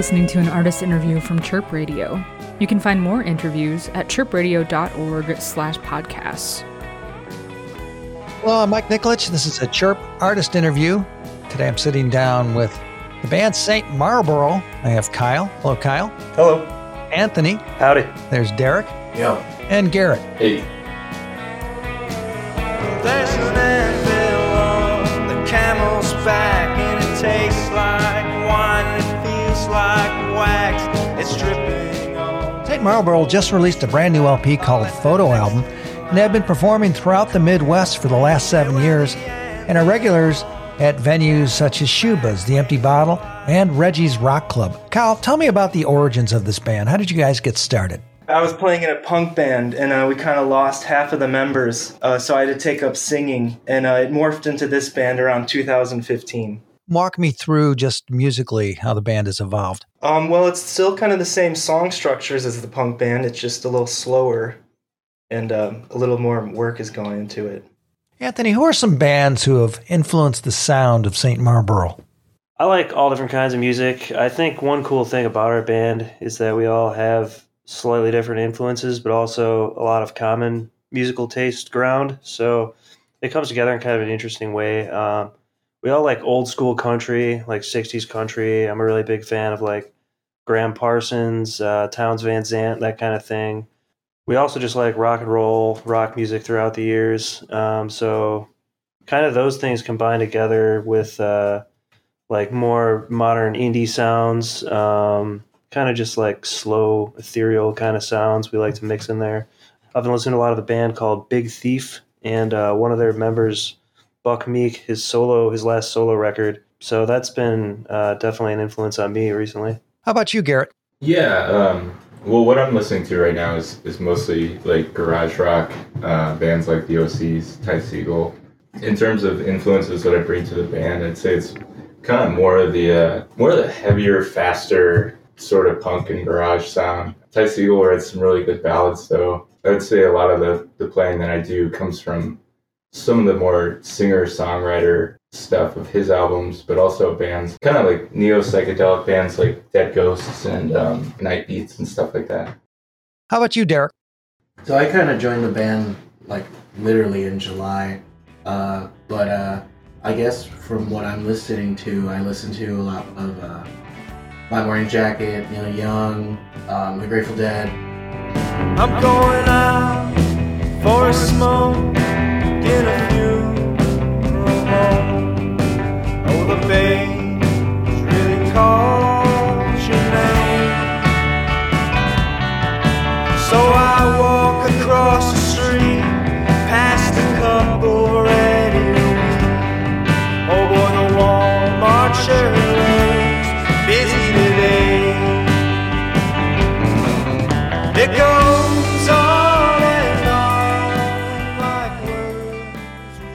listening to an artist interview from Chirp Radio. You can find more interviews at chirpradio.org slash podcasts. Well, I'm Mike Nikolich. This is a Chirp artist interview. Today I'm sitting down with the band St. Marlboro. I have Kyle. Hello, Kyle. Hello. Anthony. Howdy. There's Derek. Yeah. And Garrett. Hey. On. St. Marlboro just released a brand new LP called Photo Album, and they have been performing throughout the Midwest for the last seven years, and are regulars at venues such as Schuba's, The Empty Bottle, and Reggie's Rock Club. Kyle, tell me about the origins of this band. How did you guys get started? I was playing in a punk band, and uh, we kind of lost half of the members, uh, so I had to take up singing, and uh, it morphed into this band around 2015. Walk me through just musically how the band has evolved. Um, well, it's still kind of the same song structures as the punk band. It's just a little slower, and um, a little more work is going into it. Anthony, who are some bands who have influenced the sound of St. Marlboro? I like all different kinds of music. I think one cool thing about our band is that we all have slightly different influences, but also a lot of common musical taste ground. So it comes together in kind of an interesting way. Um, we all like old school country, like 60s country. I'm a really big fan of like Gram Parsons, uh, Townes Van Zandt, that kind of thing. We also just like rock and roll, rock music throughout the years. Um, so kind of those things combined together with uh, like more modern indie sounds. Um, kind of just like slow, ethereal kind of sounds we like to mix in there. I've been listening to a lot of a band called Big Thief, and uh, one of their members, Buck Meek, his solo, his last solo record. So that's been uh, definitely an influence on me recently. How about you, Garrett? Yeah. Um, well, what I'm listening to right now is, is mostly like garage rock uh, bands like the OCs, Ty Segall. In terms of influences that I bring to the band, I'd say it's kind of more of the uh, more of the heavier, faster sort of punk and garage sound. Ty Segall writes some really good ballads, though. I would say a lot of the, the playing that I do comes from some of the more singer songwriter stuff of his albums, but also bands, kind of like neo psychedelic bands like Dead Ghosts and um, Night Beats and stuff like that. How about you, Derek? So I kind of joined the band like literally in July, uh, but uh, I guess from what I'm listening to, I listen to a lot of uh, My Morning Jacket, Neil Young, um, The Grateful Dead. I'm going out for a smoke, the bass really calls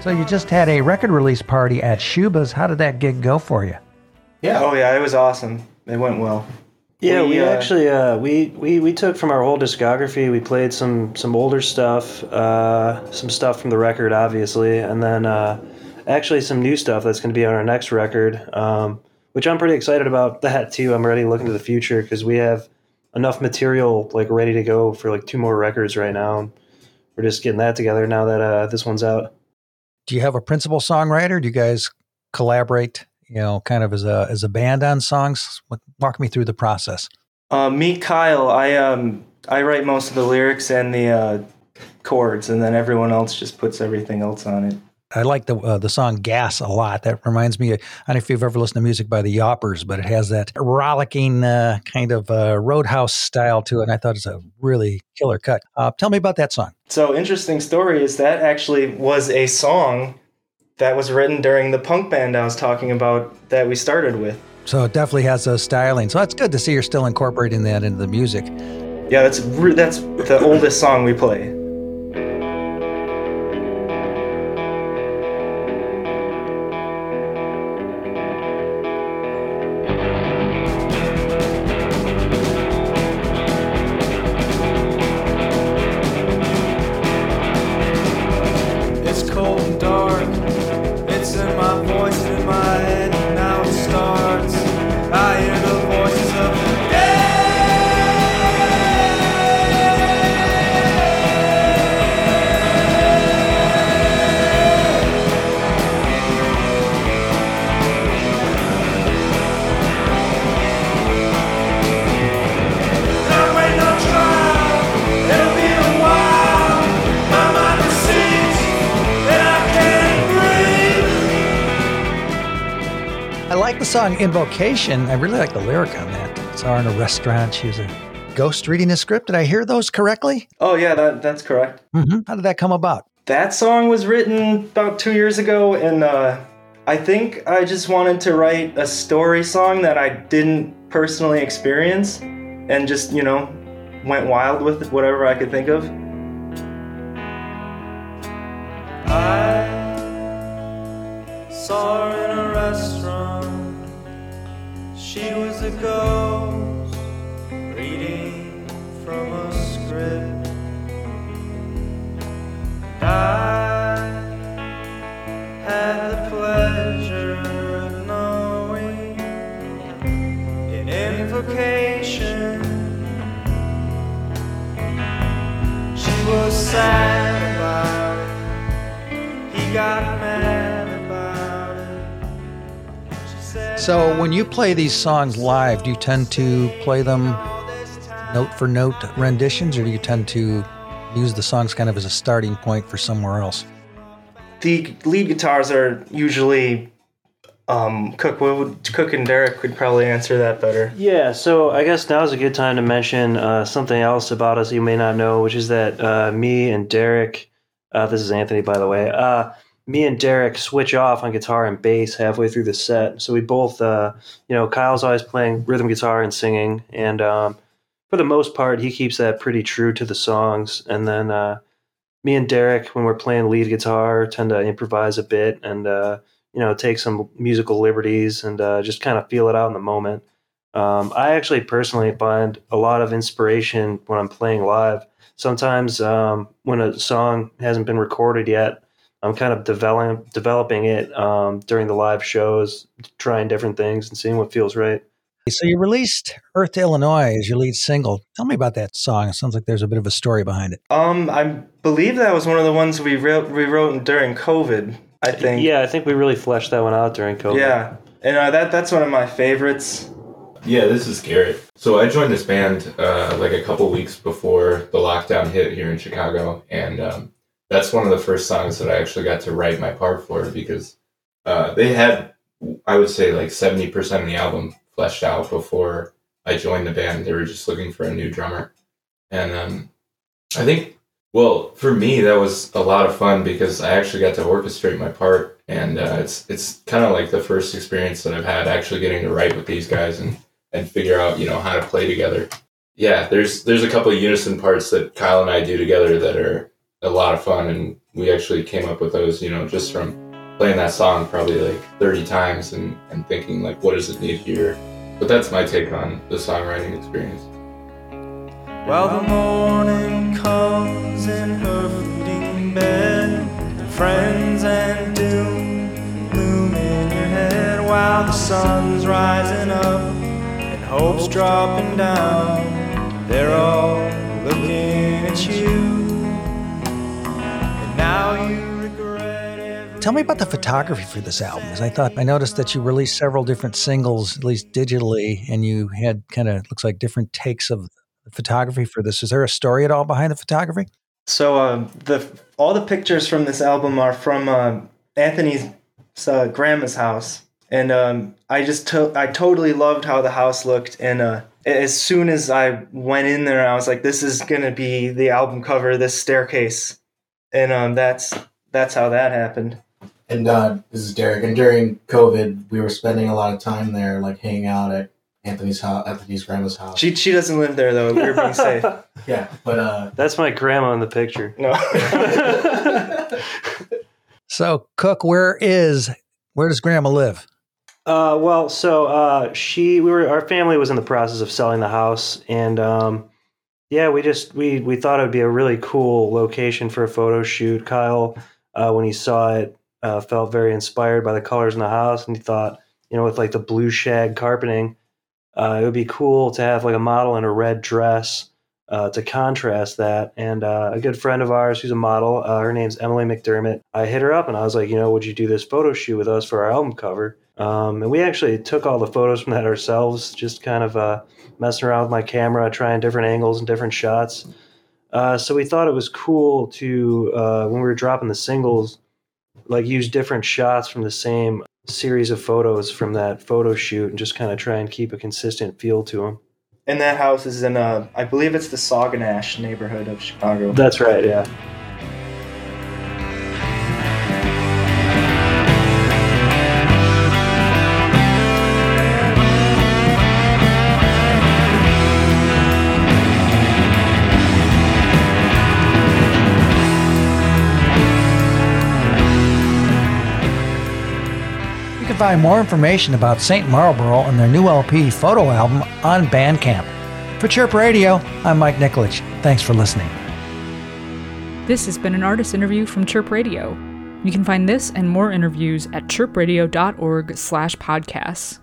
So you just had a record release party at Schuba's. How did that gig go for you? Yeah. Oh yeah, it was awesome. It went well. Yeah, we, We, uh, actually uh, we, we we took from our whole discography. We played some some older stuff, uh, some stuff from the record, obviously, and then uh, actually some new stuff that's going to be on our next record, um, which I'm pretty excited about that too. I'm already looking to the future because we have enough material like ready to go for like two more records right now. We're just getting that together now that uh, this one's out. Do you have a principal songwriter? Do you guys collaborate, you know, kind of as a as a band on songs? Walk me through the process. Uh, me, Kyle, I um I write most of the lyrics and the uh, chords, and then everyone else just puts everything else on it. I like the uh, the song "Gas" a lot. That reminds me. I don't know if you've ever listened to music by the Yawpers, but it has that rollicking uh, kind of uh, roadhouse style to it. And I thought it's a really killer cut. Uh, tell me about that song. So interesting story is that actually was a song that was written during the punk band I was talking about that we started with. So it definitely has a styling. So that's good to see you're still incorporating that into the music. Yeah, that's re- that's the oldest song we play. The song Invocation. I really like the lyric on that. Saw her in a restaurant. She was a ghost reading a script. Did I hear those correctly? Oh yeah, that that's correct. hmm How did that come about? That song was written about two years ago, and uh, I think I just wanted to write a story song that I didn't personally experience, and just you know went wild with whatever I could think of. I saw her in a restaurant. She was a ghost reading from a script. I had the pleasure of knowing an invocation. She was sad about it. He got So, when you play these songs live, do you tend to play them note for note renditions, or do you tend to use the songs kind of as a starting point for somewhere else? The lead guitars are usually um, Cook. Would, Cook and Derek could probably answer that better. Yeah, so I guess now's a good time to mention uh, something else about us you may not know, which is that uh, me and Derek, uh, this is Anthony, by the way, uh, me and Derek switch off on guitar and bass halfway through the set. So we both, uh, you know, Kyle's always playing rhythm guitar and singing, and um, for the most part, he keeps that pretty true to the songs. And then uh, me and Derek, when we're playing lead guitar, tend to improvise a bit and uh, you know take some musical liberties and uh, just kind of feel it out in the moment. Um, I actually personally find a lot of inspiration when I'm playing live. Sometimes um, when a song hasn't been recorded yet, I'm kind of develop, developing it um, during the live shows, trying different things and seeing what feels right. So, you released Earth to Illinois as your lead single. Tell me about that song. It sounds like there's a bit of a story behind it. Um, I believe that was one of the ones we wrote, we wrote during COVID. I think. Yeah, I think we really fleshed that one out during COVID. Yeah, and uh, that that's one of my favorites. Yeah, this is Garrett. So I joined this band uh, like a couple weeks before the lockdown hit here in Chicago, and um, that's one of the first songs that I actually got to write my part for because uh, they had, I would say, like seventy percent of the album fleshed out before I joined the band. They were just looking for a new drummer, and um, I think, well, for me that was a lot of fun because I actually got to orchestrate my part, and uh, it's it's kind of like the first experience that I've had actually getting to write with these guys and and figure out you know how to play together. Yeah, there's there's a couple of unison parts that Kyle and I do together that are a lot of fun, and we actually came up with those you know just from playing that song probably like 30 times and, and thinking like what does it need here? But that's my take on the songwriting experience. Well, the morning comes in her fleeting bed, friends and doom loom in your head while the sun's rising up and hope's dropping down. They're all looking at you, Tell me about the photography for this album, because I thought I noticed that you released several different singles, at least digitally, and you had kind of looks like different takes of photography for this. Is there a story at all behind the photography? So uh, the all the pictures from this album are from uh, Anthony's uh, grandma's house, and um, I just to- I totally loved how the house looked. And uh, as soon as I went in there, I was like, "This is gonna be the album cover. This staircase," and um, that's that's how that happened. And uh, this is Derek. And during COVID, we were spending a lot of time there, like hanging out at Anthony's house, Anthony's grandma's house. She she doesn't live there though. We were being safe. yeah, but uh, That's my grandma in the picture. No. So, Cook, where is where does Grandma live? Uh, well, so uh, she, we were, our family was in the process of selling the house, and um, yeah, we just we we thought it would be a really cool location for a photo shoot. Kyle, uh, when he saw it, uh, felt very inspired by the colors in the house, and he thought, you know, with like the blue shag carpeting, uh, it would be cool to have like a model in a red dress uh, to contrast that. And uh, a good friend of ours who's a model, uh, her name's Emily McDermott. I hit her up and I was like, you know, would you do this photo shoot with us for our album cover? Um, and we actually took all the photos from that ourselves, just kind of uh, messing around with my camera, trying different angles and different shots. Uh, so we thought it was cool to, when we were dropping the singles, like use different shots from the same series of photos from that photo shoot and just kind of try and keep a consistent feel to them. And that house is in uh, I believe it's the Sauganash neighborhood of Chicago. That's right, yeah. Can find more information about St. Marlboro and their new LP photo album on Bandcamp. For Chirp Radio, I'm Mike Nikolich. Thanks for listening. This has been an artist interview from Chirp Radio. You can find this and more interviews at chirpradio.org slash podcasts.